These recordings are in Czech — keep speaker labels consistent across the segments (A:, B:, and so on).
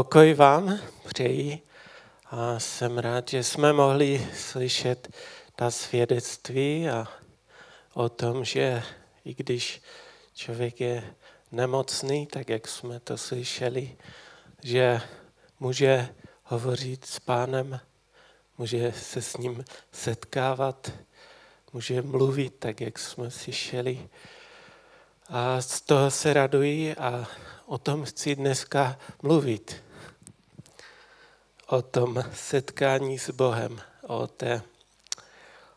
A: Pokoj vám přeji a jsem rád, že jsme mohli slyšet ta svědectví a o tom, že i když člověk je nemocný, tak jak jsme to slyšeli, že může hovořit s pánem, může se s ním setkávat, může mluvit, tak jak jsme slyšeli. A z toho se raduji a o tom chci dneska mluvit. O tom setkání s Bohem, o té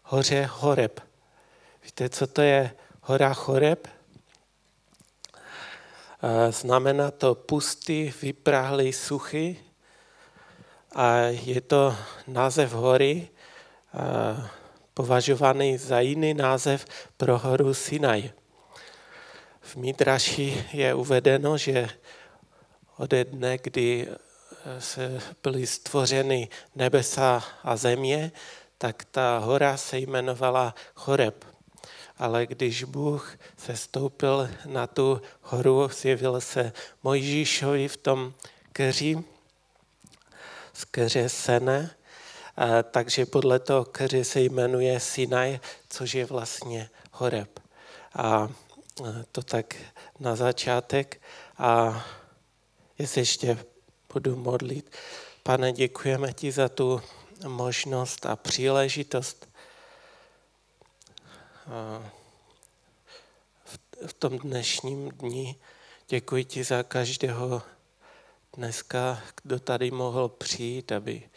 A: hoře Horeb. Víte, co to je hora Horeb? Znamená to pustý, vyprahlý, suchy. A je to název hory, považovaný za jiný název pro horu Sinaj. V Midraši je uvedeno, že ode dne, kdy se byly stvořeny nebesa a země, tak ta hora se jmenovala Choreb. Ale když Bůh se stoupil na tu horu, zjevil se Mojžíšovi v tom keři, z keře Sene, takže podle toho keře se jmenuje Sinaj, což je vlastně Horeb. A to tak na začátek. A jestli ještě budu modlit. Pane, děkujeme ti za tu možnost a příležitost v tom dnešním dni. Děkuji ti za každého dneska, kdo tady mohl přijít, aby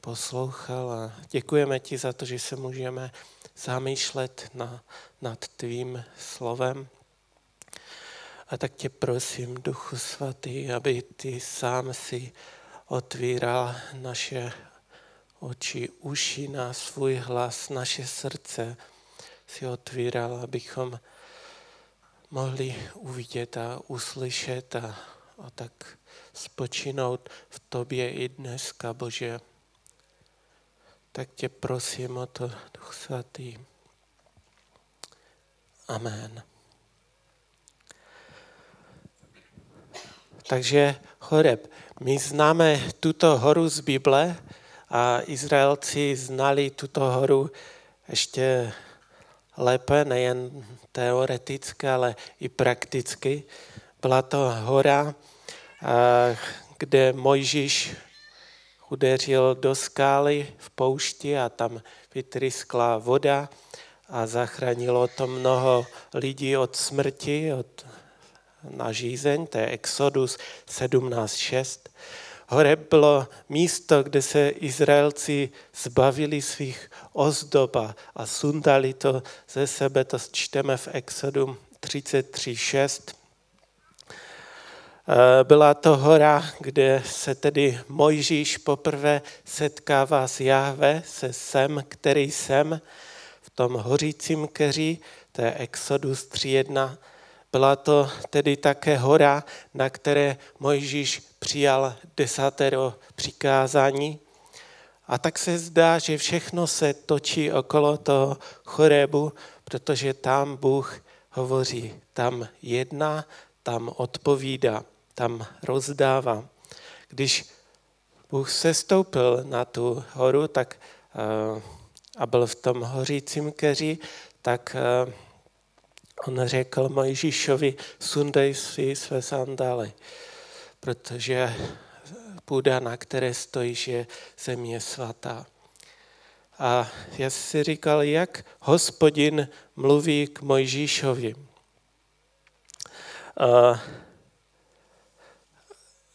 A: poslouchal a děkujeme ti za to, že se můžeme zamýšlet na, nad tvým slovem. A tak tě prosím, Duchu Svatý, aby ty sám si otvíral naše oči, uši na svůj hlas, naše srdce si otvíral, abychom mohli uvidět a uslyšet a, a tak spočinout v tobě i dneska, Bože. Tak tě prosím o to, Duch Svatý. Amen. Takže Horeb. My známe tuto horu z Bible a Izraelci znali tuto horu ještě lépe, nejen teoreticky, ale i prakticky. Byla to hora, kde Mojžíš udeřil do skály v poušti a tam vytryskla voda a zachránilo to mnoho lidí od smrti, od na žízeň, to je Exodus 17.6. Hore bylo místo, kde se Izraelci zbavili svých ozdob a sundali to ze sebe, to čteme v Exodu 33.6. Eh, byla to hora, kde se tedy Mojžíš poprvé setkává s Jahve, se sem, který jsem, v tom hořícím keři, to je Exodus 3.1 byla to tedy také hora, na které Mojžíš přijal desatero přikázání. A tak se zdá, že všechno se točí okolo toho chorebu, protože tam Bůh hovoří, tam jedná, tam odpovídá, tam rozdává. Když Bůh se stoupil na tu horu tak, eh, a byl v tom hořícím keři, tak eh, on řekl Mojžíšovi, sundej si své sandály, protože půda, na které stojíš, je země svatá. A já si říkal, jak hospodin mluví k Mojžíšovi.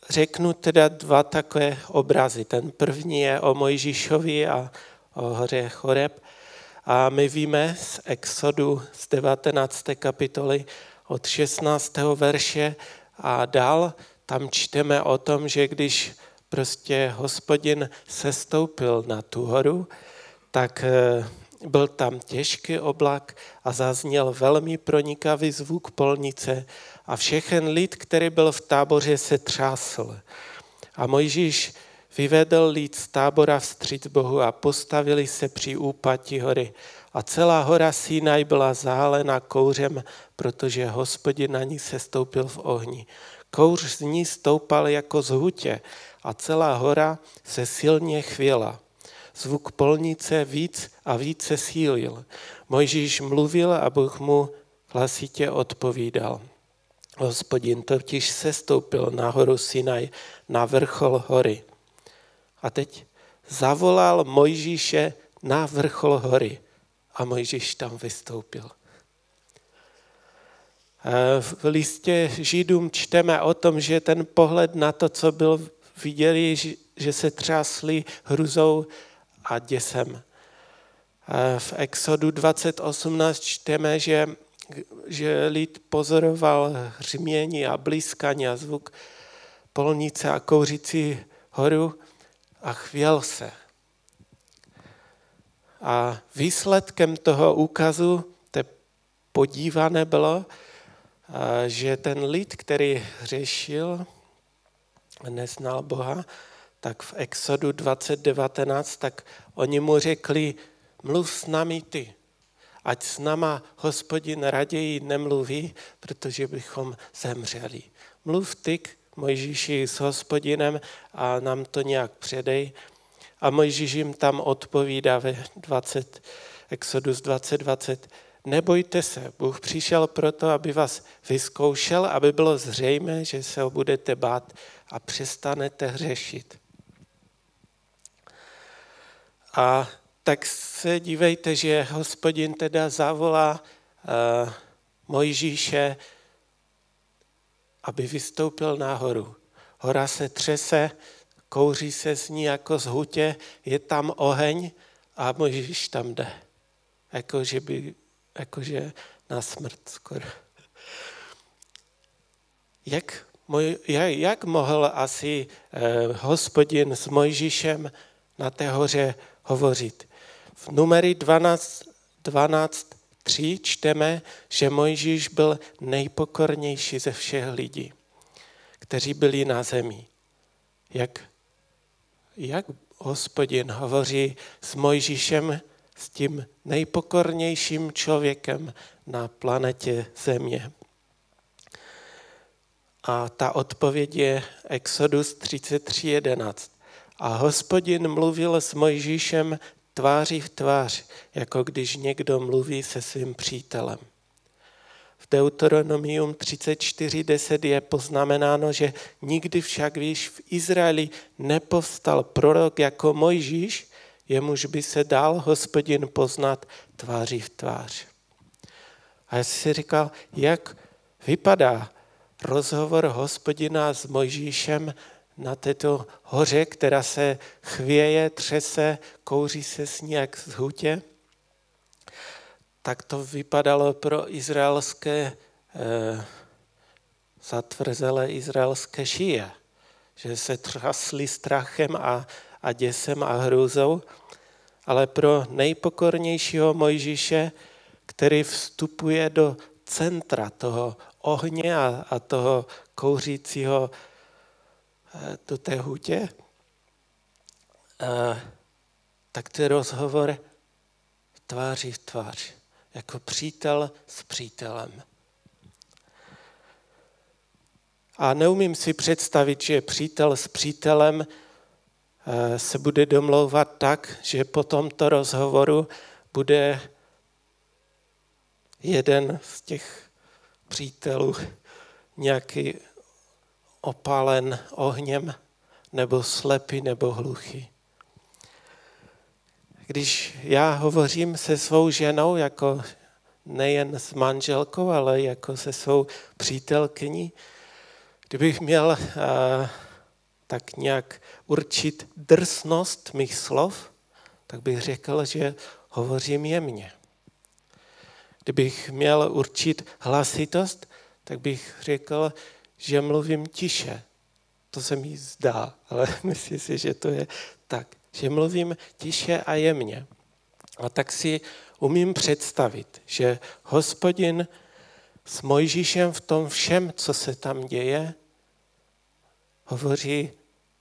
A: Řeknu teda dva takové obrazy. Ten první je o Mojžíšovi a o hoře Choreb a my víme z Exodu z 19. kapitoly od 16. verše a dál tam čteme o tom, že když prostě hospodin sestoupil na tu horu, tak eh, byl tam těžký oblak a zazněl velmi pronikavý zvuk polnice a všechen lid, který byl v táboře, se třásl. A Mojžíš vyvedl lid z tábora vstříc Bohu a postavili se při úpati hory. A celá hora Sinaj byla zálena kouřem, protože hospodin na ní se stoupil v ohni. Kouř z ní stoupal jako z hutě a celá hora se silně chvěla. Zvuk polnice víc a víc se sílil. Mojžíš mluvil a Bůh mu hlasitě odpovídal. Hospodin totiž se stoupil na horu Sinaj, na vrchol hory. A teď zavolal Mojžíše na vrchol hory a Mojžíš tam vystoupil. V listě Židům čteme o tom, že ten pohled na to, co byl, viděli, že se třásli hruzou a děsem. V Exodu 2018 čteme, že, že lid pozoroval hřmění a blízkaní a zvuk polnice a kouřící horu a chvěl se. A výsledkem toho úkazu, té podívané bylo, že ten lid, který řešil, neznal Boha, tak v Exodu 2019, tak oni mu řekli, mluv s nami ty, ať s náma hospodin raději nemluví, protože bychom zemřeli. Mluv ty, Mojžíši, s hospodinem a nám to nějak předej. A Mojžíš jim tam odpovídá ve 20, Exodus 20, 20, nebojte se, Bůh přišel proto, aby vás vyzkoušel, aby bylo zřejmé, že se ho budete bát a přestanete hřešit. A tak se dívejte, že hospodin teda zavolá uh, Mojžíše, aby vystoupil nahoru. Hora se třese, kouří se z ní jako z hutě, je tam oheň a Mojžíš tam jde. Jako, že by, jakože na smrt skoro. Jak, moj, jak, jak mohl asi eh, hospodin s Mojžíšem na té hoře hovořit? V numery 12, 12 3 čteme, že Mojžíš byl nejpokornější ze všech lidí, kteří byli na zemi. Jak, jak hospodin hovoří s Mojžíšem, s tím nejpokornějším člověkem na planetě Země. A ta odpověď je Exodus 33.11. A hospodin mluvil s Mojžíšem tváří v tvář, jako když někdo mluví se svým přítelem. V Deuteronomium 34.10 je poznamenáno, že nikdy však, víš, v Izraeli nepovstal prorok jako Mojžíš, jemuž by se dal hospodin poznat tváří v tvář. A já si říkal, jak vypadá rozhovor hospodina s Mojžíšem na této hoře, která se chvěje, třese, kouří se s jak z hutě, tak to vypadalo pro izraelské eh, zatvrzelé izraelské šije, že se třasli strachem a, a děsem a hrůzou, ale pro nejpokornějšího Mojžíše, který vstupuje do centra toho ohně a, a toho kouřícího do té hutě, tak to je rozhovor tváří v tvář, jako přítel s přítelem. A neumím si představit, že přítel s přítelem se bude domlouvat tak, že po tomto rozhovoru bude jeden z těch přítelů nějaký opálen ohněm, nebo slepý, nebo hluchý. Když já hovořím se svou ženou, jako nejen s manželkou, ale jako se svou přítelkyní, kdybych měl uh, tak nějak určit drsnost mých slov, tak bych řekl, že hovořím jemně. Kdybych měl určit hlasitost, tak bych řekl, že mluvím tiše. To se mi zdá, ale myslím si, že to je tak. Že mluvím tiše a jemně. A tak si umím představit, že hospodin s Mojžíšem v tom všem, co se tam děje, hovoří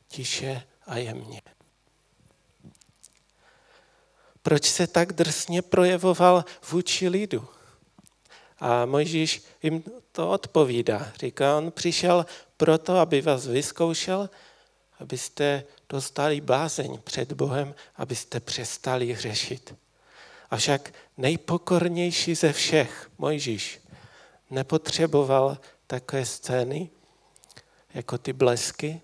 A: tiše a jemně. Proč se tak drsně projevoval vůči lidu? A Mojžíš jim to odpovídá. Říká, on přišel proto, aby vás vyzkoušel, abyste dostali bázeň před Bohem, abyste přestali hřešit. Avšak nejpokornější ze všech, Mojžíš, nepotřeboval takové scény, jako ty blesky,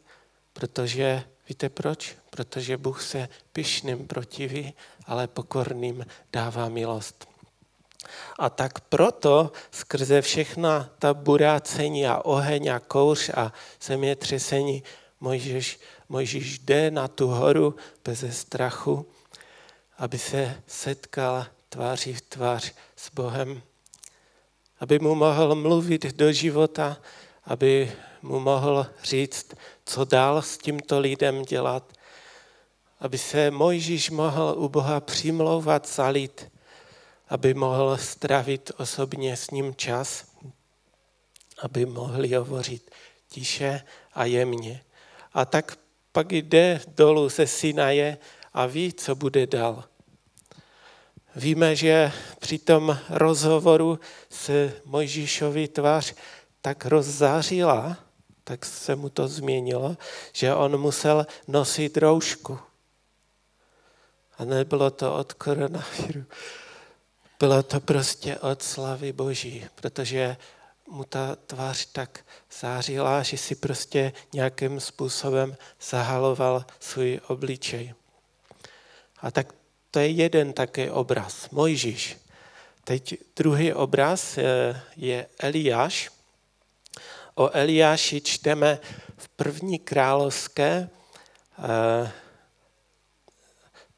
A: protože víte proč? Protože Bůh se pyšným protiví, ale pokorným dává milost. A tak proto skrze všechna ta burácení a oheň a kouř a zemětřesení Mojžíš, Mojžíš jde na tu horu bez strachu, aby se setkal tváří v tvář s Bohem, aby mu mohl mluvit do života, aby mu mohl říct, co dál s tímto lidem dělat, aby se Mojžíš mohl u Boha přimlouvat za lid, aby mohl stravit osobně s ním čas, aby mohli hovořit tiše a jemně. A tak pak jde dolů ze Sinaje a ví, co bude dál. Víme, že při tom rozhovoru se Mojžíšovi tvář tak rozzářila, tak se mu to změnilo, že on musel nosit roušku. A nebylo to od koronaviru. Bylo to prostě od slavy Boží, protože mu ta tvář tak zářila, že si prostě nějakým způsobem zahaloval svůj obličej. A tak to je jeden takový obraz, Mojžíš. Teď druhý obraz je Eliáš. O Eliáši čteme v první královské.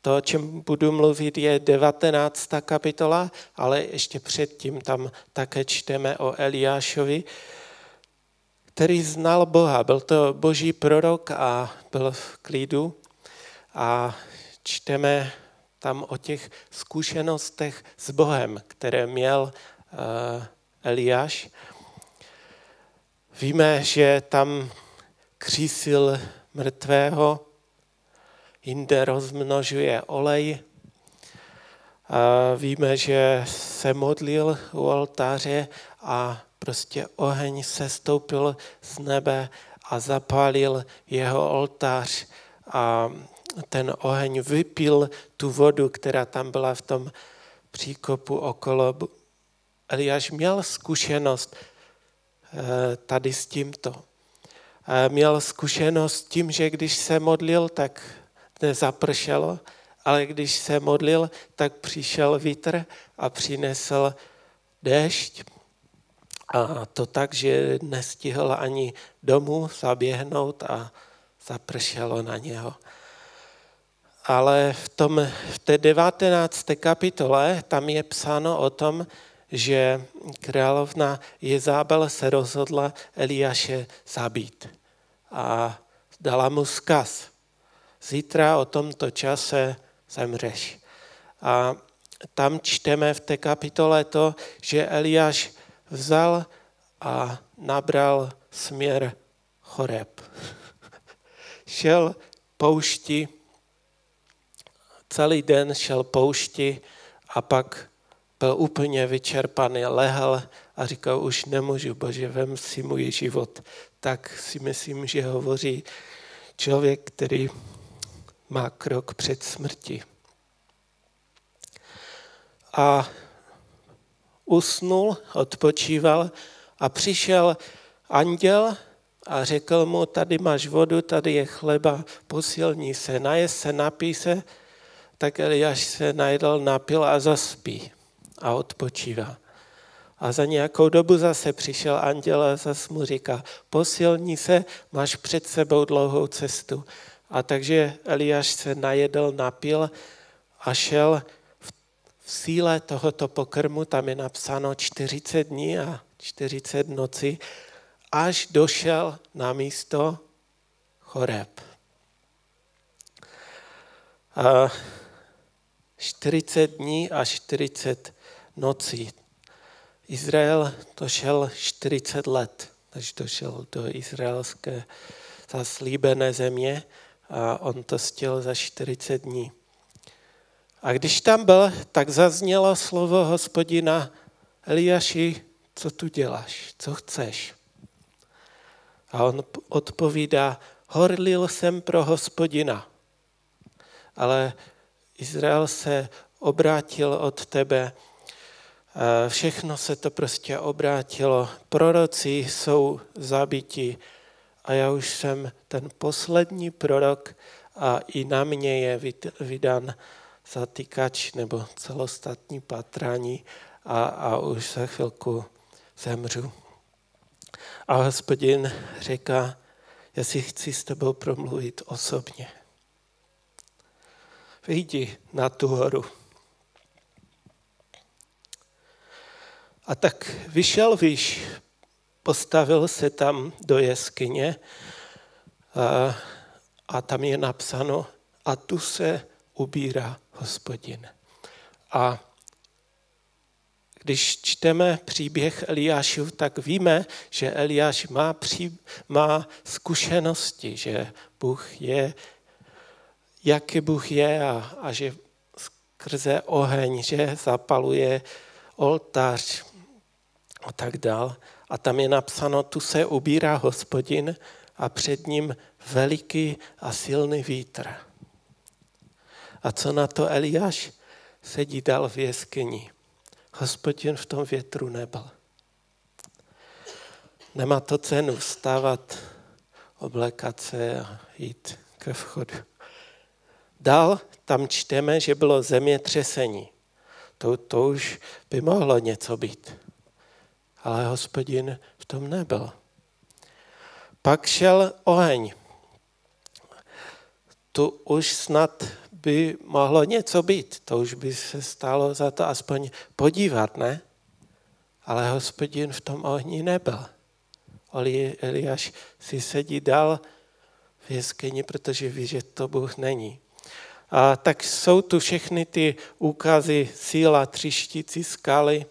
A: Eh, to, o čem budu mluvit, je 19. kapitola, ale ještě předtím tam také čteme o Eliášovi, který znal Boha. Byl to boží prorok a byl v klidu. A čteme tam o těch zkušenostech s Bohem, které měl uh, Eliáš. Víme, že tam křísil mrtvého, jinde rozmnožuje olej. A víme, že se modlil u oltáře a prostě oheň se stoupil z nebe a zapálil jeho oltář a ten oheň vypil tu vodu, která tam byla v tom příkopu okolo. Eliáš měl zkušenost eh, tady s tímto. Měl zkušenost s tím, že když se modlil, tak nezapršelo, ale když se modlil, tak přišel vítr a přinesl déšť. A to tak, že nestihl ani domů zaběhnout a zapršelo na něho ale v, tom, v té 19. kapitole tam je psáno o tom, že královna Jezábel se rozhodla Eliáše zabít a dala mu zkaz. Zítra o tomto čase zemřeš. A tam čteme v té kapitole to, že Eliáš vzal a nabral směr choreb. Šel poušti celý den šel poušti a pak byl úplně vyčerpaný, lehal a říkal, už nemůžu, bože, vem si můj život. Tak si myslím, že hovoří člověk, který má krok před smrti. A usnul, odpočíval a přišel anděl a řekl mu, tady máš vodu, tady je chleba, posilní se, naje se, napí se tak Eliáš se najedl, napil a zaspí a odpočívá. A za nějakou dobu zase přišel anděl a zase mu říká, posilní se, máš před sebou dlouhou cestu. A takže Eliáš se najedl, napil a šel v, síle tohoto pokrmu, tam je napsáno 40 dní a 40 noci, až došel na místo Choreb. A 40 dní a 40 nocí. Izrael došel 40 let, než došel do izraelské zaslíbené země a on to stěl za 40 dní. A když tam byl, tak zaznělo slovo hospodina, Eliáši, co tu děláš, co chceš? A on odpovídá, horlil jsem pro hospodina, ale Izrael se obrátil od tebe, všechno se to prostě obrátilo, proroci jsou zabiti a já už jsem ten poslední prorok a i na mě je vydan zatýkač nebo celostatní patrání a, a už za chvilku zemřu. A hospodin říká, já si chci s tebou promluvit osobně. Vyjdi na tu horu. A tak vyšel výš, postavil se tam do jeskyně a, a tam je napsáno, a tu se ubírá hospodin. A když čteme příběh Eliášův, tak víme, že Eliáš má, pří, má zkušenosti, že Bůh je, jaký Bůh je a, a že skrze oheň, že zapaluje oltář a tak dál. A tam je napsáno, tu se ubírá hospodin a před ním veliký a silný vítr. A co na to Eliáš? Sedí dal v jeskyni. Hospodin v tom větru nebyl. Nemá to cenu vstávat, oblékat se a jít ke vchodu. Dál tam čteme, že bylo zemětřesení. To, to už by mohlo něco být. Ale hospodin v tom nebyl. Pak šel oheň. Tu už snad by mohlo něco být. To už by se stalo za to aspoň podívat, ne? Ale hospodin v tom ohni nebyl. Eliáš si sedí dal v jeskyni, protože ví, že to Bůh není. A tak jsou tu všechny ty úkazy síla třištící skaly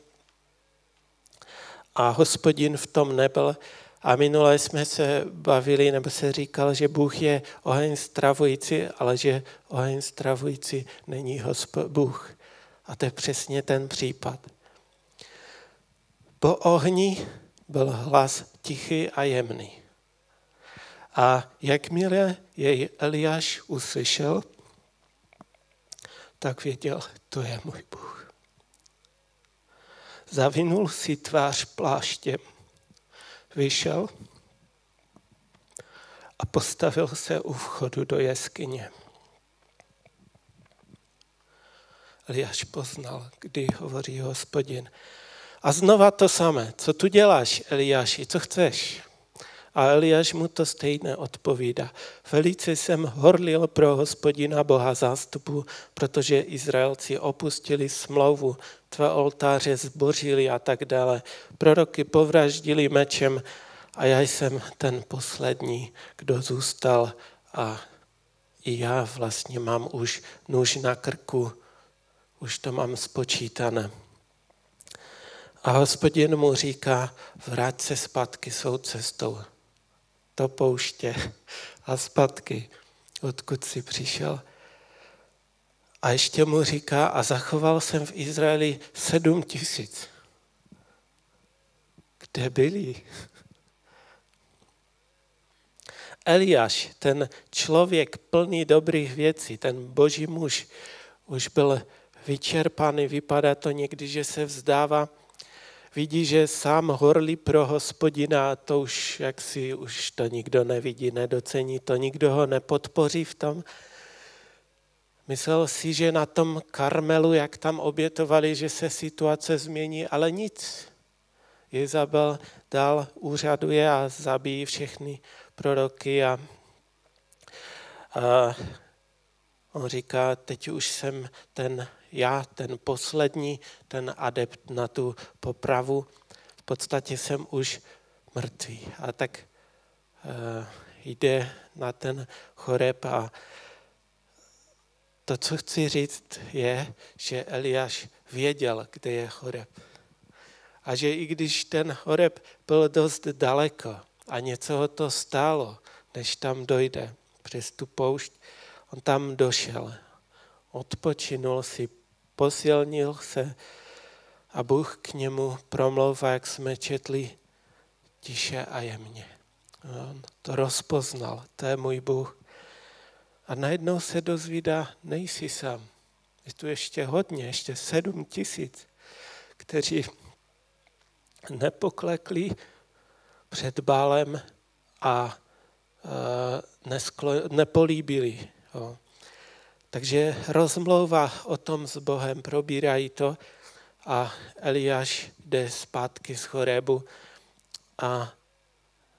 A: a hospodin v tom nebyl. A minule jsme se bavili, nebo se říkal, že Bůh je oheň stravující, ale že oheň stravující není hospo, Bůh. A to je přesně ten případ. Po ohni byl hlas tichý a jemný. A jakmile jej Eliáš uslyšel, tak věděl, to je můj Bůh. Zavinul si tvář pláštěm vyšel a postavil se u vchodu do jeskyně. Eliáš poznal, kdy hovoří hospodin. A znova to samé. Co tu děláš, Eliáši? Co chceš? A Eliáš mu to stejné odpovídá. Velice jsem horlil pro hospodina Boha zástupu, protože Izraelci opustili smlouvu, tvé oltáře zbořili a tak dále. Proroky povraždili mečem a já jsem ten poslední, kdo zůstal a i já vlastně mám už nůž na krku, už to mám spočítané. A hospodin mu říká, vrát se zpátky svou cestou do pouště a zpátky, odkud si přišel. A ještě mu říká, a zachoval jsem v Izraeli sedm tisíc. Kde byli? Eliáš, ten člověk plný dobrých věcí, ten boží muž, už byl vyčerpaný, vypadá to někdy, že se vzdává vidí, že sám horlí pro hospodina, to už jak si už to nikdo nevidí, nedocení to, nikdo ho nepodpoří v tom. Myslel si, že na tom Karmelu, jak tam obětovali, že se situace změní, ale nic. Jezabel dál úřaduje a zabíjí všechny proroky a, a on říká, teď už jsem ten já, ten poslední, ten adept na tu popravu, v podstatě jsem už mrtvý. A tak uh, jde na ten choreb a to, co chci říct, je, že Eliáš věděl, kde je choreb. A že i když ten choreb byl dost daleko a něco ho to stálo, než tam dojde přes tu poušť, on tam došel. Odpočinul si posilnil se a Bůh k němu promlouvá, jak jsme četli, tiše a jemně. On to rozpoznal, to je můj Bůh. A najednou se dozvídá, nejsi sám. Je tu ještě hodně, ještě sedm tisíc, kteří nepoklekli před bálem a e, nesklo, nepolíbili. Jo. Takže rozmlouva o tom s Bohem, probírají to a Eliáš jde zpátky z Chorebu a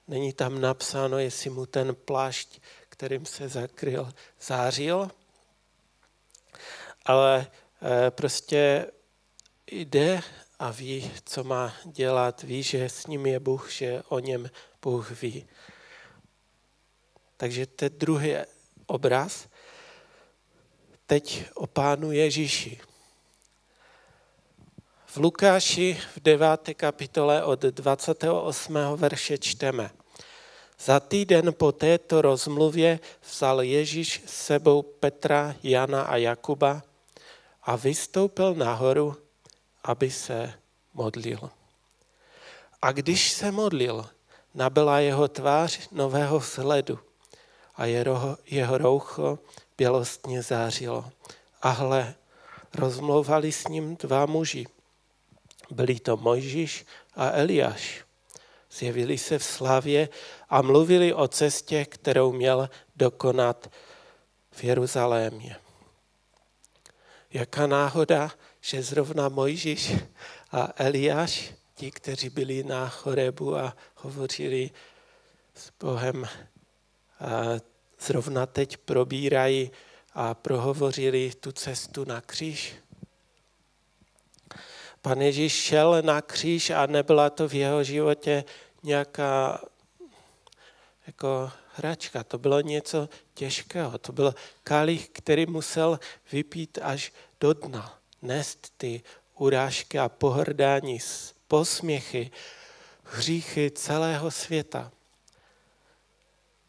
A: není tam napsáno, jestli mu ten plášť, kterým se zakryl, zářil, ale e, prostě jde a ví, co má dělat, ví, že s ním je Bůh, že o něm Bůh ví. Takže ten druhý obraz teď o pánu Ježíši. V Lukáši v 9. kapitole od 28. verše čteme. Za týden po této rozmluvě vzal Ježíš s sebou Petra, Jana a Jakuba a vystoupil nahoru, aby se modlil. A když se modlil, nabyla jeho tvář nového vzhledu a jeho, jeho roucho bělostně zářilo. A hle, rozmlouvali s ním dva muži. Byli to Mojžíš a Eliáš. Zjevili se v slavě a mluvili o cestě, kterou měl dokonat v Jeruzalémě. Jaká náhoda, že zrovna Mojžíš a Eliáš, ti, kteří byli na Chorebu a hovořili s Bohem, a zrovna teď probírají a prohovořili tu cestu na kříž. Pan Ježíš šel na kříž a nebyla to v jeho životě nějaká jako hračka, to bylo něco těžkého, to byl kalich, který musel vypít až do dna, nést ty urážky a pohrdání, posměchy, hříchy celého světa.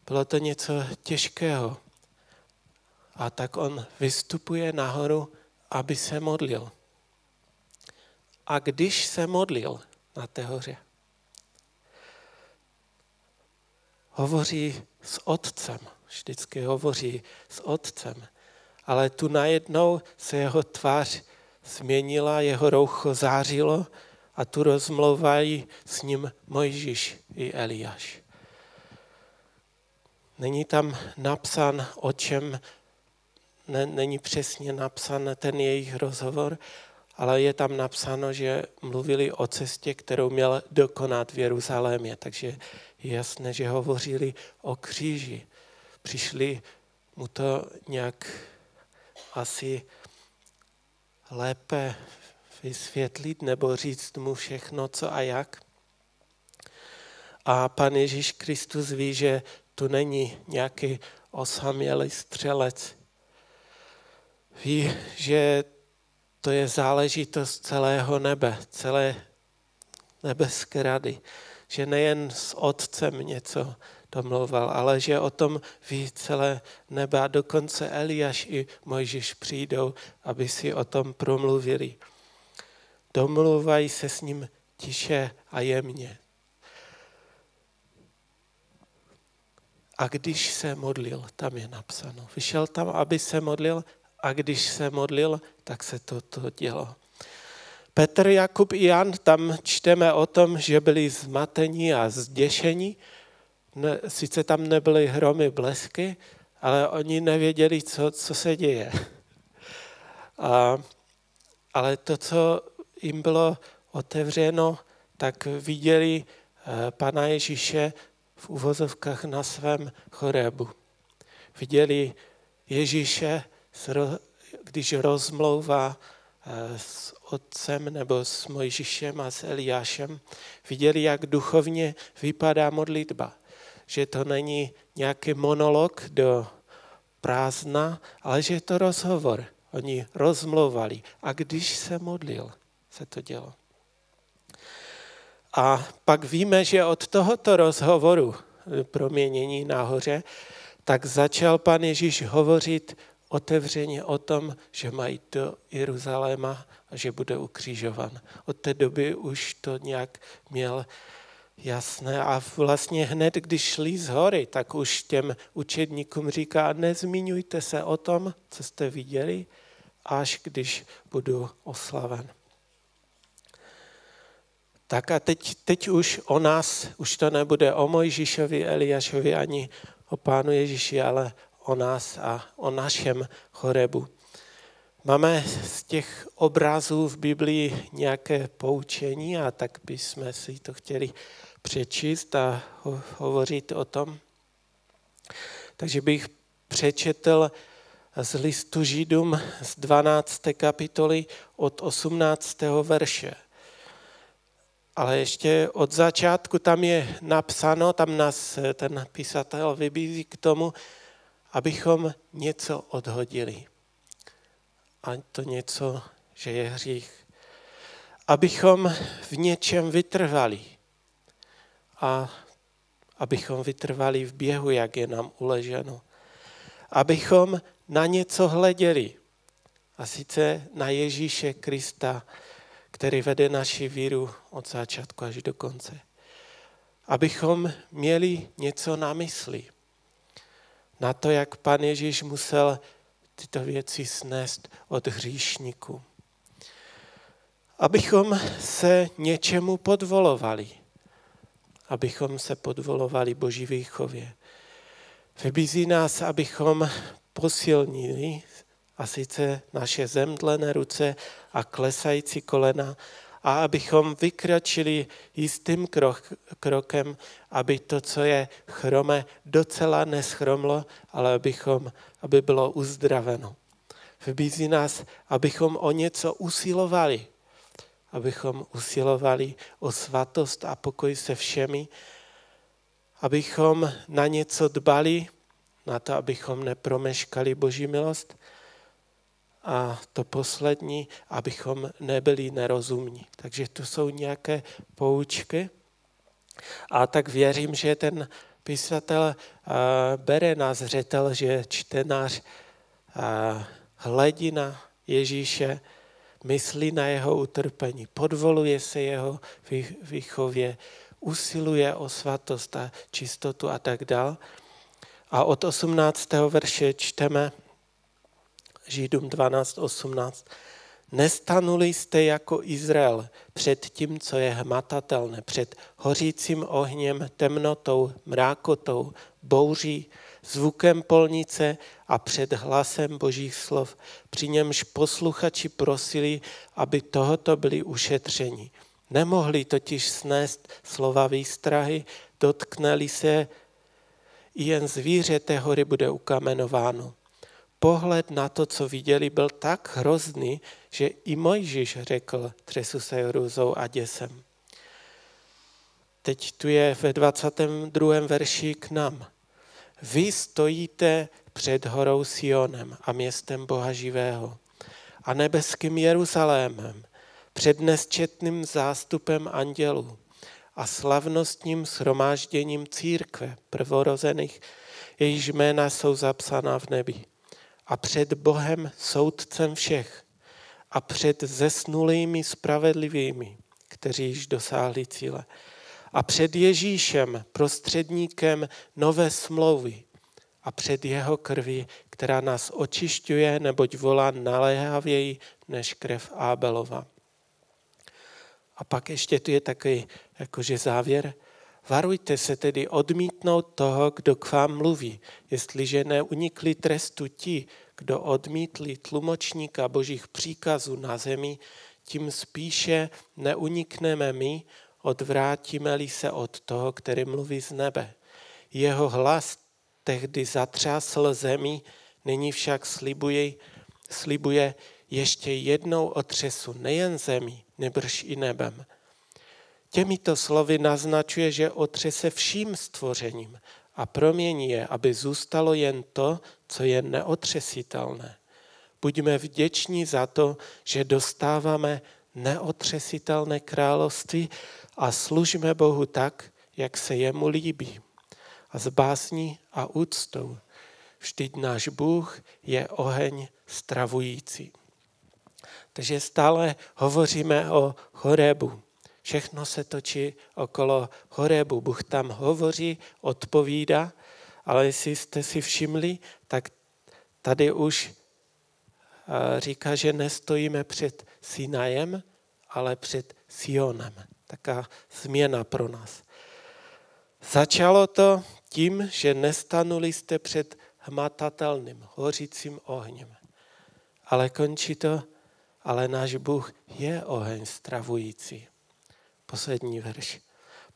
A: Bylo to něco těžkého. A tak on vystupuje nahoru, aby se modlil. A když se modlil na té hoře, hovoří s otcem, vždycky hovoří s otcem, ale tu najednou se jeho tvář změnila, jeho roucho zářilo a tu rozmlouvají s ním Mojžíš i Eliáš. Není tam napsán, o čem, ne, není přesně napsán ten jejich rozhovor, ale je tam napsáno, že mluvili o cestě, kterou měl dokonat v Jeruzalémě. Takže je jasné, že hovořili o kříži. Přišli mu to nějak asi lépe vysvětlit nebo říct mu všechno, co a jak. A pan Ježíš Kristus ví, že tu není nějaký osamělý střelec. Ví, že to je záležitost celého nebe, celé nebeské rady. Že nejen s otcem něco domlouval, ale že o tom ví celé nebe a dokonce Eliáš i Mojžíš přijdou, aby si o tom promluvili. Domluvají se s ním tiše a jemně. A když se modlil, tam je napsáno. Vyšel tam, aby se modlil a když se modlil, tak se to, to dělo. Petr, Jakub i Jan, tam čteme o tom, že byli zmatení a zděšení. Ne, sice tam nebyly hromy, blesky, ale oni nevěděli, co, co se děje. A, ale to, co jim bylo otevřeno, tak viděli eh, Pana Ježíše v uvozovkách na svém chorebu. Viděli Ježíše, když rozmlouvá eh, s otcem nebo s Mojžíšem a s Eliášem, viděli, jak duchovně vypadá modlitba. Že to není nějaký monolog do prázdna, ale že je to rozhovor. Oni rozmlouvali. A když se modlil, se to dělo. A pak víme, že od tohoto rozhovoru, proměnění nahoře, tak začal pan Ježíš hovořit otevřeně o tom, že mají do Jeruzaléma a že bude ukřižovan. Od té doby už to nějak měl jasné a vlastně hned, když šli z hory, tak už těm učedníkům říká, nezmiňujte se o tom, co jste viděli, až když budu oslaven. Tak a teď, teď už o nás, už to nebude o Mojžíšovi, Eliášovi ani o Pánu Ježíši, ale o nás a o našem chorebu. Máme z těch obrazů v Biblii nějaké poučení a tak bychom si to chtěli přečíst a ho- hovořit o tom. Takže bych přečetl z listu Židům z 12. kapitoly od 18. verše. Ale ještě od začátku tam je napsáno, tam nás ten písatel vybízí k tomu, abychom něco odhodili. A to něco, že je hřích. Abychom v něčem vytrvali. A abychom vytrvali v běhu, jak je nám uleženo. Abychom na něco hleděli. A sice na Ježíše Krista, který vede naši víru od začátku až do konce. Abychom měli něco na mysli. Na to, jak pan Ježíš musel tyto věci snést od hříšníků. Abychom se něčemu podvolovali. Abychom se podvolovali Boží výchově. Vybízí nás, abychom posilnili a sice naše zemdlené ruce a klesající kolena a abychom vykročili jistým krok, krokem, aby to, co je chrome, docela neschromlo, ale abychom, aby bylo uzdraveno. Vybízí nás, abychom o něco usilovali, abychom usilovali o svatost a pokoj se všemi, abychom na něco dbali, na to, abychom nepromeškali Boží milost, a to poslední, abychom nebyli nerozumní. Takže to jsou nějaké poučky. A tak věřím, že ten písatel bere na zřetel, že čtenář hledí na Ježíše, myslí na jeho utrpení, podvoluje se jeho výchově, usiluje o svatost a čistotu a tak dál. A od 18. verše čteme, Židům 12.18. Nestanuli jste jako Izrael před tím, co je hmatatelné, před hořícím ohněm, temnotou, mrákotou, bouří, zvukem polnice a před hlasem božích slov, při němž posluchači prosili, aby tohoto byli ušetřeni. Nemohli totiž snést slova výstrahy, dotkneli se, i jen zvíře té hory bude ukamenováno pohled na to, co viděli, byl tak hrozný, že i Mojžíš řekl, třesu se hrůzou a děsem. Teď tu je ve 22. verši k nám. Vy stojíte před horou Sionem a městem Boha živého a nebeským Jeruzalémem, před nesčetným zástupem andělů a slavnostním shromážděním církve prvorozených, jejíž jména jsou zapsaná v nebi a před Bohem soudcem všech a před zesnulými spravedlivými, kteří již dosáhli cíle a před Ježíšem, prostředníkem nové smlouvy a před jeho krví, která nás očišťuje, neboť volá naléhavěji než krev Ábelova. A pak ještě tu je takový jakože závěr. Varujte se tedy odmítnout toho, kdo k vám mluví, jestliže neunikli trestu ti, kdo odmítli tlumočníka božích příkazů na zemi, tím spíše neunikneme my, odvrátíme-li se od toho, který mluví z nebe. Jeho hlas tehdy zatřásl zemi, nyní však slibuje, slibuje ještě jednou otřesu nejen zemi, nebrž i nebem. Těmito slovy naznačuje, že otřese vším stvořením a promění je, aby zůstalo jen to, co je neotřesitelné. Buďme vděční za to, že dostáváme neotřesitelné království a služme Bohu tak, jak se jemu líbí. A s básní a úctou. vždyť náš Bůh je oheň stravující. Takže stále hovoříme o Horebu. Všechno se točí okolo Horebu. Bůh tam hovoří, odpovídá, ale jestli jste si všimli, tak tady už eh, říká, že nestojíme před Sinajem, ale před Sionem. Taká změna pro nás. Začalo to tím, že nestanuli jste před hmatatelným, hořícím ohněm. Ale končí to, ale náš Bůh je oheň stravující. Poslední verš.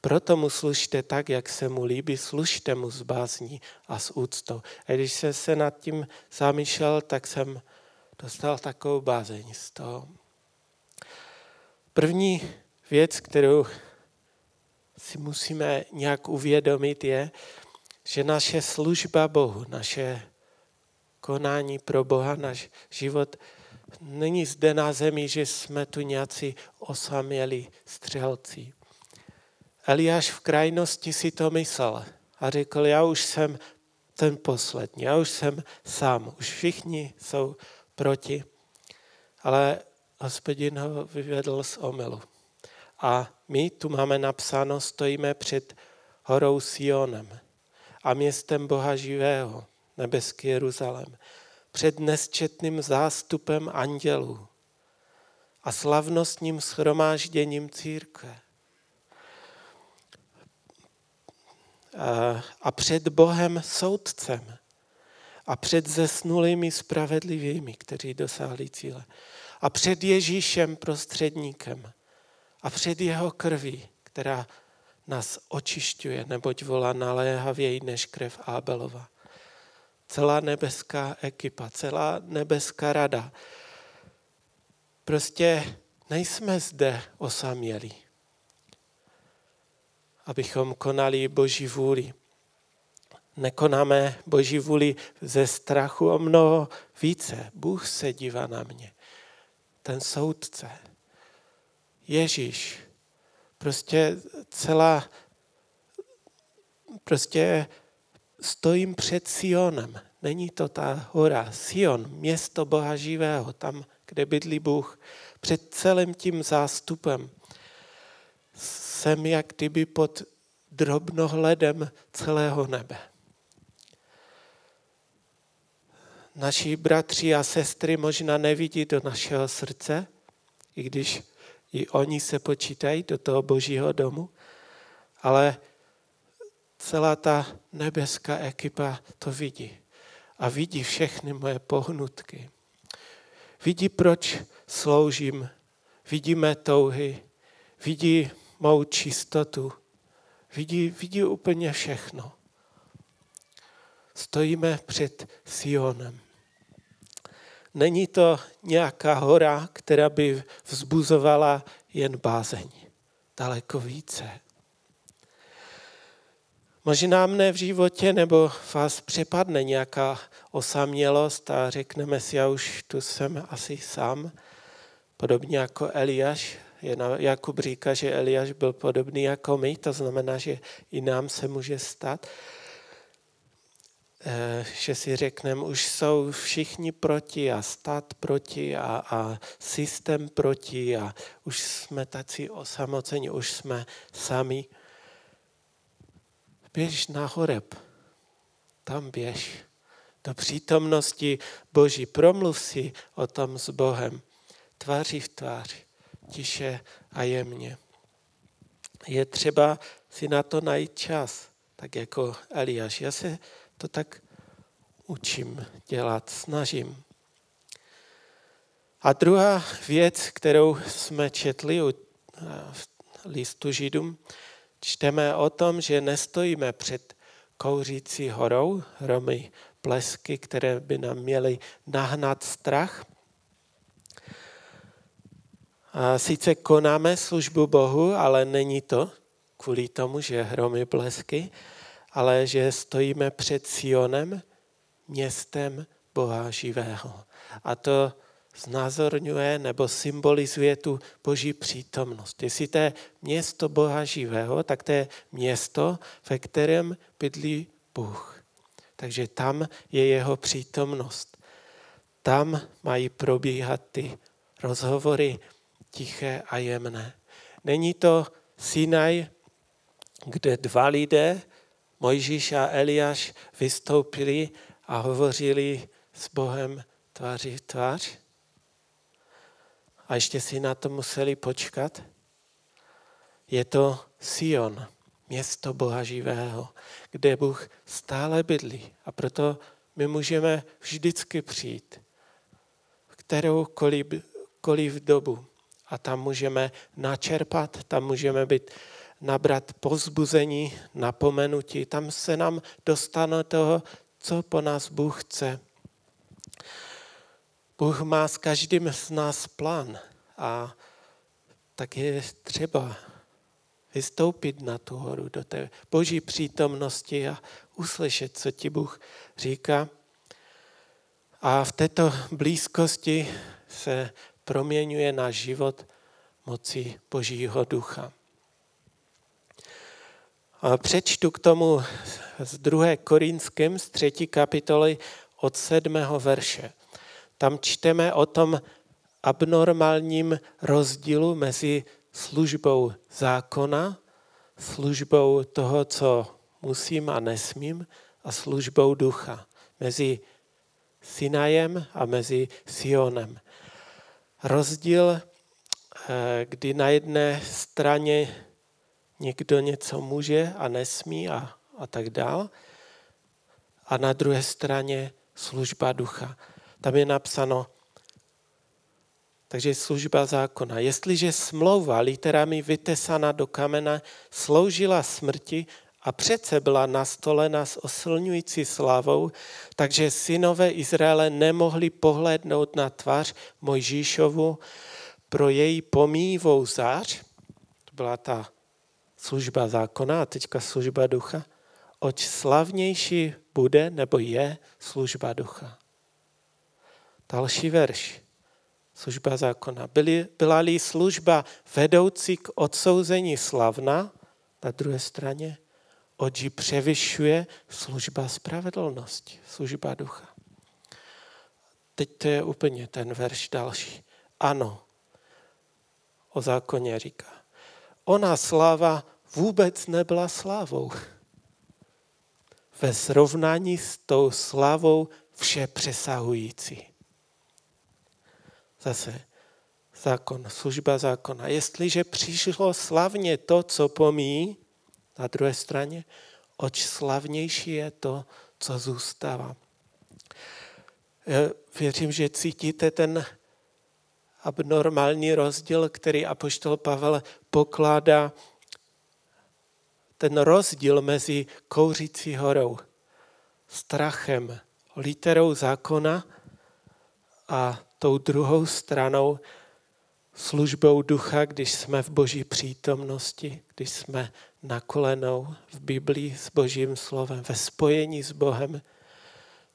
A: Proto mu služte tak, jak se mu líbí, služte mu s bázní a s úctou. A když jsem se nad tím zamýšlel, tak jsem dostal takovou bázeň z toho. První věc, kterou si musíme nějak uvědomit, je, že naše služba Bohu, naše konání pro Boha, náš život není zde na zemi, že jsme tu nějací osamělí střelci. Eliáš v krajnosti si to myslel a řekl, já už jsem ten poslední, já už jsem sám, už všichni jsou proti, ale hospodin ho vyvedl z omylu. A my tu máme napsáno, stojíme před horou Sionem a městem Boha živého, nebeský Jeruzalém, před nesčetným zástupem andělů a slavnostním schromážděním církve. A před Bohem soudcem a před zesnulými spravedlivými, kteří dosáhli cíle. A před Ježíšem prostředníkem a před jeho krví, která nás očišťuje, neboť volá naléhavěji než krev Ábelova. Celá nebeská ekipa, celá nebeská rada. Prostě nejsme zde osamělí, abychom konali Boží vůli. Nekonáme Boží vůli ze strachu o mnoho více. Bůh se dívá na mě. Ten soudce. Ježíš prostě celá, prostě stojím před Sionem. Není to ta hora, Sion, město Boha živého, tam, kde bydlí Bůh. Před celým tím zástupem jsem jak kdyby pod drobnohledem celého nebe. Naši bratři a sestry možná nevidí do našeho srdce, i když i oni se počítají do toho božího domu, ale celá ta nebeská ekipa to vidí. A vidí všechny moje pohnutky. Vidí, proč sloužím. Vidí mé touhy. Vidí mou čistotu. Vidí, vidí úplně všechno. Stojíme před Sionem. Není to nějaká hora, která by vzbuzovala jen bázeň. Daleko více. Možná mne v životě nebo vás přepadne nějaká osamělost a řekneme si, já už tu jsem asi sám, podobně jako Eliáš. Jakub říká, že Eliáš byl podobný jako my, to znamená, že i nám se může stát. Eh, že si řekneme, už jsou všichni proti a stát proti a, a systém proti a už jsme taci osamoceni, už jsme sami. Běž na horeb, tam běž do přítomnosti Boží. Promluv si o tom s Bohem, tváří v tvář, tiše a jemně. Je třeba si na to najít čas, tak jako Eliáš. Já se to tak učím dělat, snažím. A druhá věc, kterou jsme četli v listu Židům, čteme o tom, že nestojíme před kouřící horou, hromy plesky, které by nám měly nahnat strach. A sice konáme službu Bohu, ale není to kvůli tomu, že hromy blesky, ale že stojíme před Sionem, městem Boha živého. A to znázorňuje nebo symbolizuje tu boží přítomnost. Jestli to je město Boha živého, tak to je město, ve kterém bydlí Bůh. Takže tam je jeho přítomnost. Tam mají probíhat ty rozhovory tiché a jemné. Není to Sinaj, kde dva lidé, Mojžíš a Eliáš, vystoupili a hovořili s Bohem tváří v tvář? A ještě si na to museli počkat? Je to Sion, město Boha živého, kde Bůh stále bydlí. A proto my můžeme vždycky přijít v kteroukoliv dobu. A tam můžeme načerpat, tam můžeme být, nabrat pozbuzení, napomenutí. Tam se nám dostane toho, co po nás Bůh chce. Bůh má s každým z nás plán a tak je třeba vystoupit na tu horu do té boží přítomnosti a uslyšet, co ti Bůh říká. A v této blízkosti se proměňuje náš život mocí Božího ducha. A přečtu k tomu z 2. Korinském z 3. kapitoly od 7. verše. Tam čteme o tom abnormálním rozdílu mezi službou zákona, službou toho, co musím a nesmím, a službou ducha. Mezi Sinajem a mezi Sionem. Rozdíl, eh, kdy na jedné straně někdo něco může a nesmí a, a tak dál, a na druhé straně služba ducha. Tam je napsáno, takže služba zákona. Jestliže smlouva literami vytesaná do kamena sloužila smrti a přece byla nastolena s osilňující slavou, takže synové Izraele nemohli pohlednout na tvář Mojžíšovu pro její pomývou zář, to byla ta služba zákona a teďka služba ducha, oč slavnější bude nebo je služba ducha. Další verš služba zákona. Byly, byla-li služba vedoucí k odsouzení slavna, na druhé straně, oči převyšuje služba spravedlnosti, služba ducha. Teď to je úplně ten verš další. Ano, o zákoně říká. Ona sláva vůbec nebyla slávou. Ve srovnání s tou slavou vše přesahující. Zase zákon, služba zákona. Jestliže přišlo slavně to, co pomíjí, na druhé straně, oč slavnější je to, co zůstává. Věřím, že cítíte ten abnormální rozdíl, který apoštol Pavel pokládá, ten rozdíl mezi kouřící horou, strachem, literou zákona a tou druhou stranou službou ducha, když jsme v boží přítomnosti, když jsme na kolenou v Biblii s božím slovem, ve spojení s Bohem,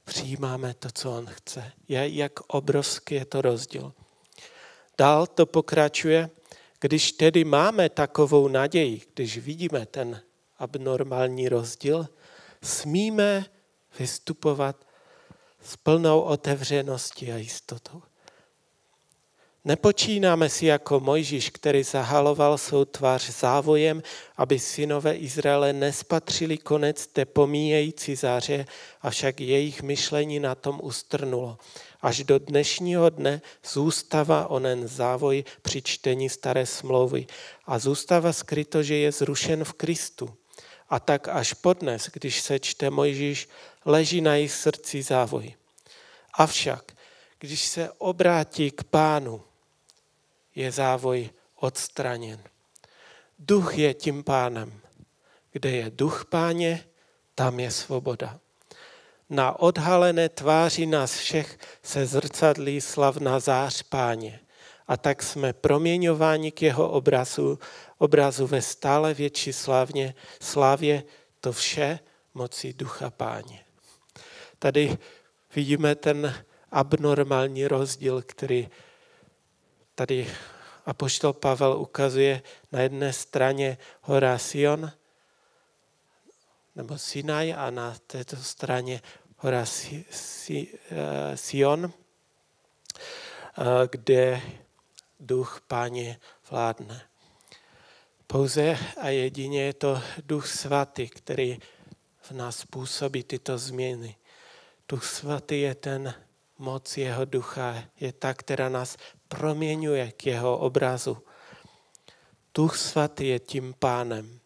A: přijímáme to, co on chce. Jak obrovský je to rozdíl. Dál to pokračuje, když tedy máme takovou naději, když vidíme ten abnormální rozdíl, smíme vystupovat s plnou otevřeností a jistotou. Nepočínáme si jako Mojžíš, který zahaloval svou tvář závojem, aby synové Izraele nespatřili konec té pomíjející záře, avšak jejich myšlení na tom ustrnulo. Až do dnešního dne zůstává onen závoj při čtení staré smlouvy a zůstává skryto, že je zrušen v Kristu. A tak až podnes, když se čte Mojžíš, leží na jejich srdci závoj. Avšak, když se obrátí k pánu, je závoj odstraněn. Duch je tím pánem. Kde je duch páně, tam je svoboda. Na odhalené tváři nás všech se zrcadlí slavná zář páně. A tak jsme proměňováni k jeho obrazu, obrazu ve stále větší slavně, slavě to vše moci ducha páně. Tady vidíme ten abnormální rozdíl, který tady apoštol Pavel ukazuje na jedné straně hora Sion, nebo Sinaj a na této straně hora Sion, kde duch páně vládne. Pouze a jedině je to duch svatý, který v nás působí tyto změny. Duch svatý je ten moc jeho ducha, je ta, která nás proměňuje k jeho obrazu. Duch svatý je tím pánem.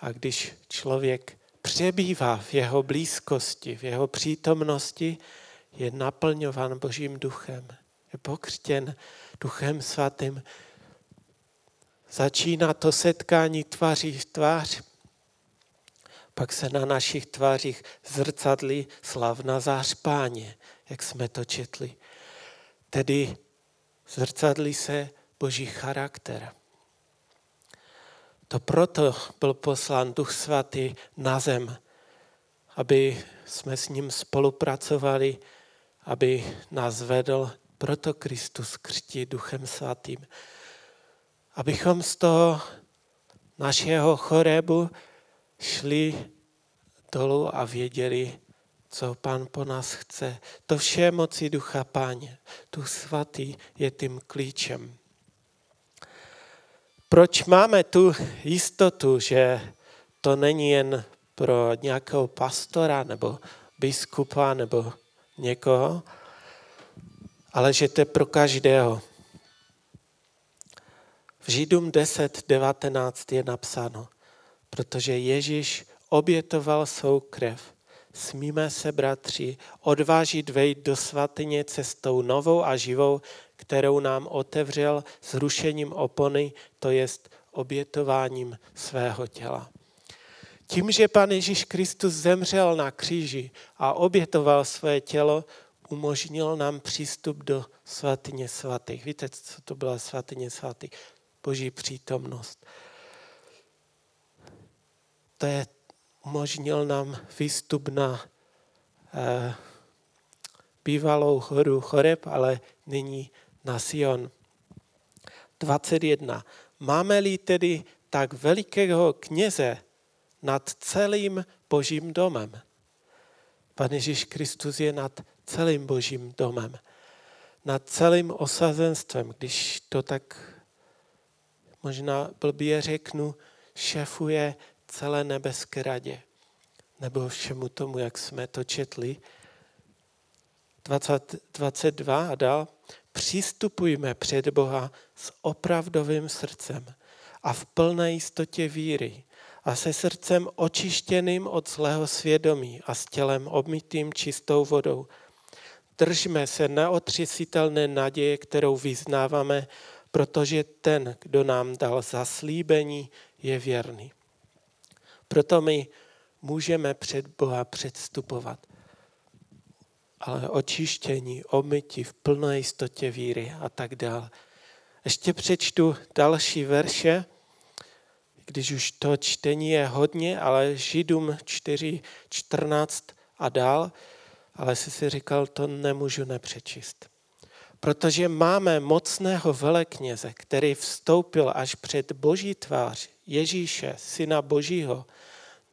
A: A když člověk přebývá v jeho blízkosti, v jeho přítomnosti, je naplňován Božím duchem. Je pokřtěn duchem svatým. Začíná to setkání tváří v tvář. Pak se na našich tvářích zrcadlí slavná zář páně, jak jsme to četli. Tedy zrcadlí se Boží charakter. To proto byl poslán Duch Svatý na zem, aby jsme s ním spolupracovali, aby nás vedl, proto Kristus křtí Duchem Svatým. Abychom z toho našeho chorebu šli dolů a věděli, co Pán po nás chce. To vše moci Ducha Páně. Duch Svatý je tím klíčem. Proč máme tu jistotu, že to není jen pro nějakého pastora nebo biskupa nebo někoho, ale že to je pro každého. V Židům 10.19 je napsáno, protože Ježíš obětoval svou krev. Smíme se, bratři, odvážit vejít do svatyně cestou novou a živou, kterou nám otevřel zrušením opony, to jest obětováním svého těla. Tím, že Pan Ježíš Kristus zemřel na kříži a obětoval své tělo, umožnil nám přístup do svatyně svatých. Víte, co to byla svatyně svatých? Boží přítomnost. To je, umožnil nám výstup na eh, bývalou horu Choreb, ale nyní na Sion. 21. Máme-li tedy tak velikého kněze nad celým božím domem. Pan Ježíš Kristus je nad celým božím domem. Nad celým osazenstvem, když to tak možná blbě řeknu, šefuje celé nebeské radě. Nebo všemu tomu, jak jsme to četli. 20, 22 a dál. Přistupujme před Boha s opravdovým srdcem a v plné jistotě víry a se srdcem očištěným od zlého svědomí a s tělem obmytým čistou vodou. Držme se neotřesitelné naděje, kterou vyznáváme, protože ten, kdo nám dal zaslíbení, je věrný. Proto my můžeme před Boha předstupovat ale očištění, omytí v plné jistotě víry a tak dále. Ještě přečtu další verše, když už to čtení je hodně, ale Židům 4, 14 a dál, ale jsi si říkal, to nemůžu nepřečíst. Protože máme mocného velekněze, který vstoupil až před boží tvář Ježíše, syna božího,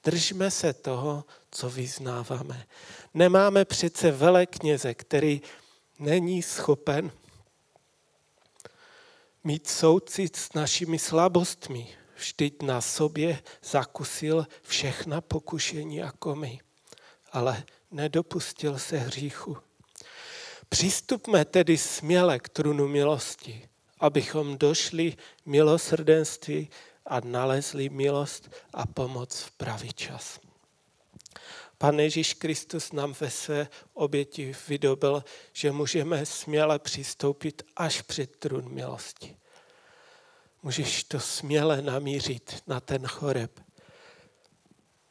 A: držme se toho, co vyznáváme. Nemáme přece velekněze, který není schopen mít soucit s našimi slabostmi. Vždyť na sobě zakusil všechna pokušení jako my, ale nedopustil se hříchu. Přistupme tedy směle k trunu milosti, abychom došli milosrdenství a nalezli milost a pomoc v pravý čas. Pan Ježíš Kristus nám ve své oběti vydobil, že můžeme směle přistoupit až před trůn milosti. Můžeš to směle namířit na ten choreb,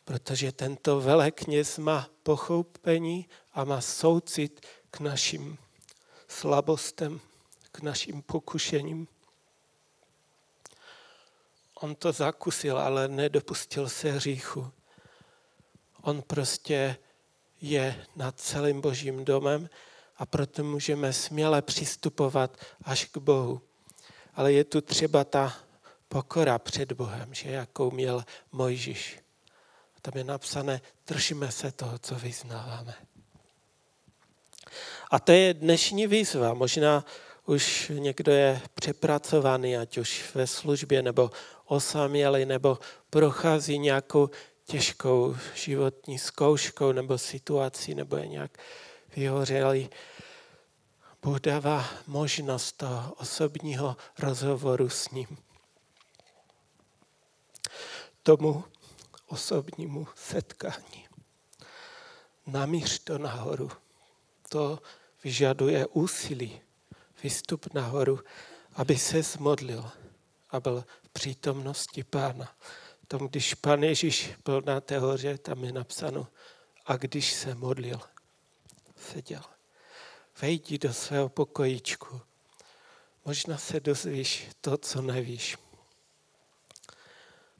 A: protože tento velekněz má pochoupení a má soucit k našim slabostem, k našim pokušením. On to zakusil, ale nedopustil se hříchu. On prostě je nad celým božím domem a proto můžeme směle přistupovat až k Bohu. Ale je tu třeba ta pokora před Bohem, že jakou měl Mojžíš. Tam je napsané, držíme se toho, co vyznáváme. A to je dnešní výzva. Možná už někdo je přepracovaný, ať už ve službě, nebo osamělý, nebo prochází nějakou těžkou životní zkouškou nebo situací, nebo je nějak vyhořelý. Bůh dává možnost toho osobního rozhovoru s ním. Tomu osobnímu setkání. Namíř to nahoru. To vyžaduje úsilí. Vystup nahoru, aby se zmodlil a byl v přítomnosti pána. Tom, když pan Ježíš byl na té hoře, tam je napsáno, a když se modlil, seděl. Vejdi do svého pokojíčku. Možná se dozvíš to, co nevíš.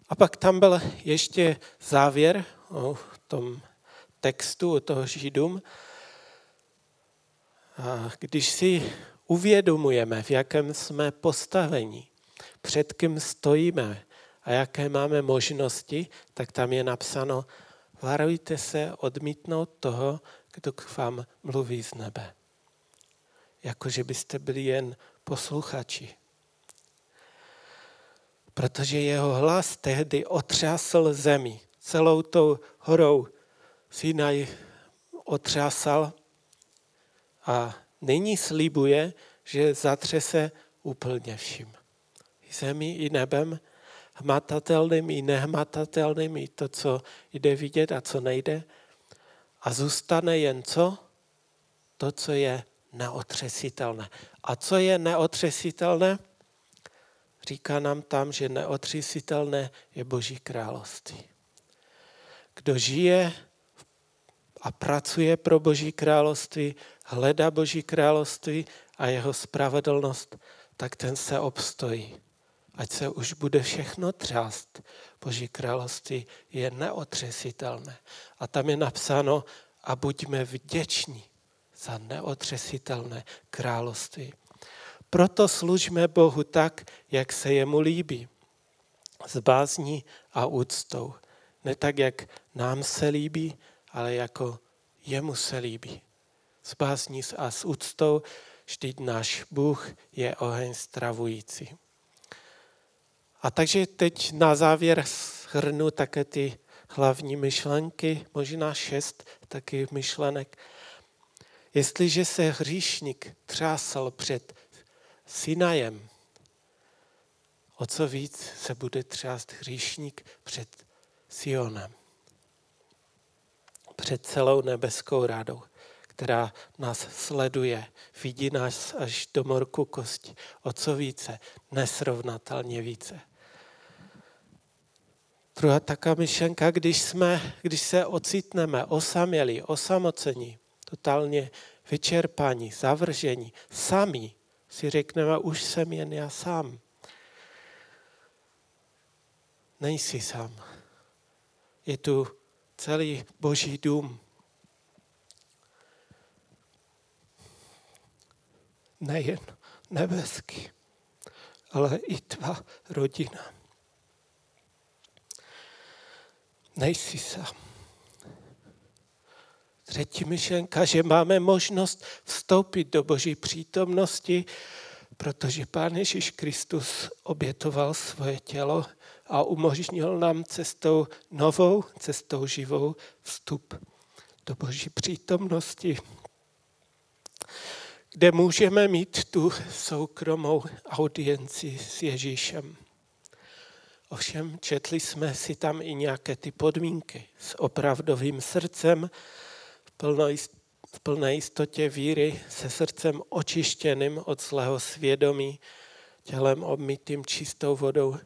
A: A pak tam byl ještě závěr o tom textu, o toho Židům. Když si uvědomujeme, v jakém jsme postavení, před kým stojíme a jaké máme možnosti, tak tam je napsáno, varujte se odmítnout toho, kdo k vám mluví z nebe. Jako, že byste byli jen posluchači. Protože jeho hlas tehdy otřásl zemi. Celou tou horou Sinaj otřásal a nyní slibuje, že zatřese úplně vším. Zemi i nebem, hmatatelným i nehmatatelným, i to, co jde vidět a co nejde. A zůstane jen co? To, co je neotřesitelné. A co je neotřesitelné? Říká nám tam, že neotřesitelné je Boží království. Kdo žije a pracuje pro Boží království, hledá Boží království a jeho spravedlnost, tak ten se obstojí. Ať se už bude všechno třást, Boží království je neotřesitelné. A tam je napsáno, a buďme vděční za neotřesitelné království. Proto služme Bohu tak, jak se jemu líbí. S bázní a úctou. Ne tak, jak nám se líbí, ale jako jemu se líbí. S bázní a s úctou, vždyť náš Bůh je oheň stravující. A takže teď na závěr shrnu také ty hlavní myšlenky, možná šest taky myšlenek. Jestliže se hříšník třásal před Sinajem, o co víc se bude třást hříšník před Sionem, před celou nebeskou radou, která nás sleduje, vidí nás až do morku kosti. O co více, nesrovnatelně více. Druhá taká myšlenka, když, jsme, když se ocitneme osamělí, osamocení, totálně vyčerpaní, zavržení, sami, si řekneme, už jsem jen já sám. Nejsi sám. Je tu celý boží dům. Nejen nebeský, ale i tvá rodina. nejsi sám. Třetí myšlenka, že máme možnost vstoupit do Boží přítomnosti, protože Pán Ježíš Kristus obětoval svoje tělo a umožnil nám cestou novou, cestou živou vstup do Boží přítomnosti, kde můžeme mít tu soukromou audienci s Ježíšem. Ovšem četli jsme si tam i nějaké ty podmínky s opravdovým srdcem, v plné jistotě víry, se srdcem očištěným od zlého svědomí, tělem obmytým čistou vodou.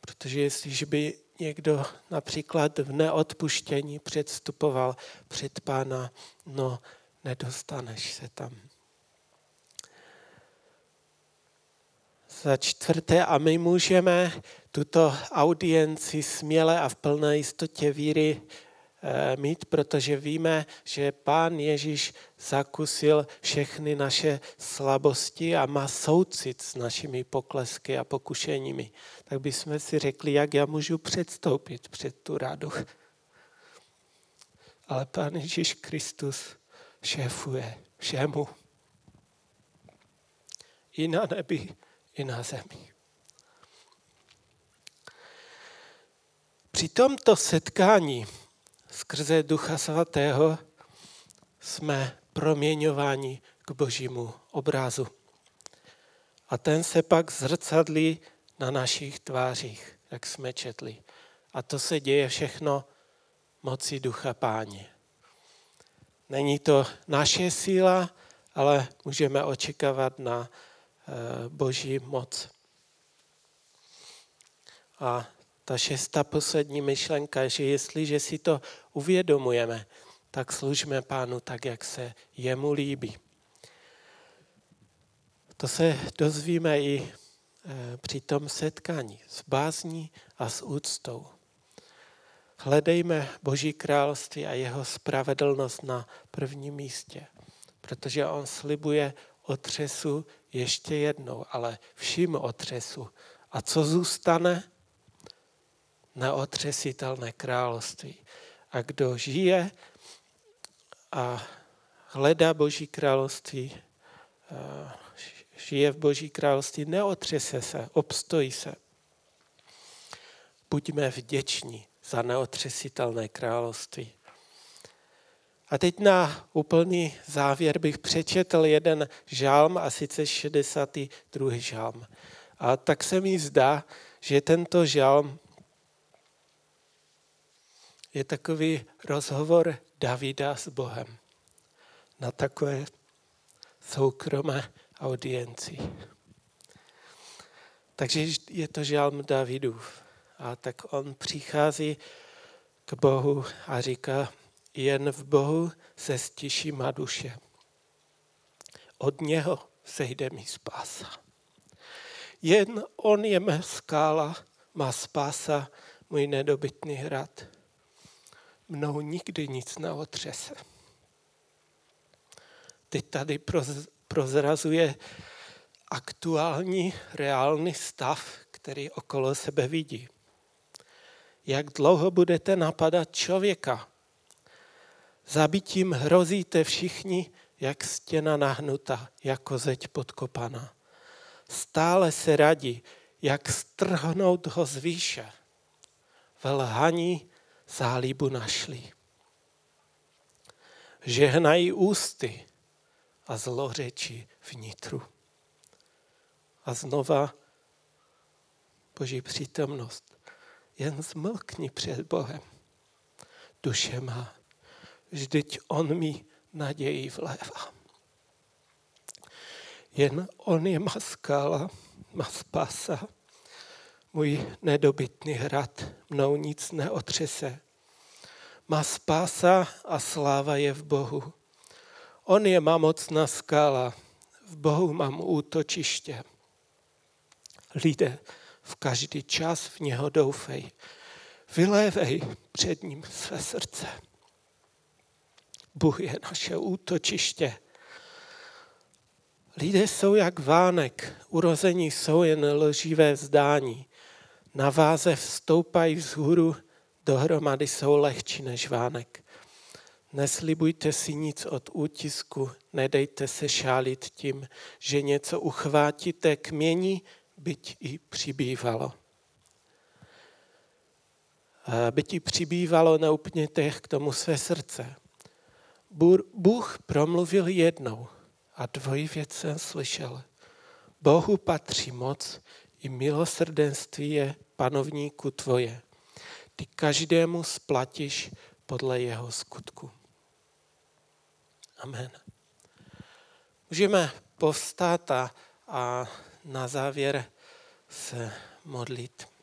A: Protože jestliže by někdo například v neodpuštění předstupoval před pána, no nedostaneš se tam. Za čtvrté, a my můžeme tuto audienci směle a v plné jistotě víry eh, mít, protože víme, že Pán Ježíš zakusil všechny naše slabosti a má soucit s našimi poklesky a pokušeními. Tak bychom si řekli, jak já můžu předstoupit před tu radu. ale Pán Ježíš Kristus šéfuje všemu. I na nebi, i na zemi. Při tomto setkání skrze Ducha Svatého jsme proměňováni k božímu obrazu. A ten se pak zrcadlí na našich tvářích, jak jsme četli. A to se děje všechno moci Ducha Páně. Není to naše síla, ale můžeme očekávat na boží moc. A ta šestá poslední myšlenka, že jestliže si to uvědomujeme, tak služme pánu tak, jak se jemu líbí. To se dozvíme i eh, při tom setkání s bázní a s úctou. Hledejme Boží království a jeho spravedlnost na prvním místě, protože on slibuje otřesu ještě jednou, ale vším otřesu. A co zůstane? Neotřesitelné království. A kdo žije a hledá Boží království, žije v Boží království, neotřese se, obstojí se. Buďme vděční za neotřesitelné království. A teď na úplný závěr bych přečetl jeden žálm, a sice 62. žálm. A tak se mi zdá, že tento žálm je takový rozhovor Davida s Bohem na takové soukromé audienci. Takže je to žálm Davidův. A tak on přichází k Bohu a říká, jen v Bohu se stiší má duše. Od něho sejde mi spása. Jen on je mé skála, má spása, můj nedobytný hrad. Mnou nikdy nic neotřese. Teď tady prozrazuje aktuální, reálný stav, který okolo sebe vidí jak dlouho budete napadat člověka. Zabitím hrozíte všichni, jak stěna nahnuta, jako zeď podkopaná. Stále se radí, jak strhnout ho z výše. Lhaní zálibu našli. Žehnají ústy a zlořečí vnitru. A znova Boží přítomnost jen zmlkni před Bohem. Duše má, vždyť On mi naději vlévá. Jen On je má skala, má spása. Můj nedobytný hrad mnou nic neotřese. Má spása a sláva je v Bohu. On je má mocná skala, v Bohu mám útočiště. Lidé v každý čas v něho doufej. Vylévej před ním své srdce. Bůh je naše útočiště. Lidé jsou jak vánek, urození jsou jen lživé vzdání. Na váze vstoupají vzhůru, dohromady jsou lehčí než vánek. Neslibujte si nic od útisku, nedejte se šálit tím, že něco uchvátíte kmění byť i přibývalo. By ti přibývalo, neupněte k tomu své srdce. Bůh promluvil jednou a dvojí věc jsem slyšel. Bohu patří moc i milosrdenství je panovníku tvoje. Ty každému splatíš podle jeho skutku. Amen. Můžeme povstát a, a na závěr se modlit.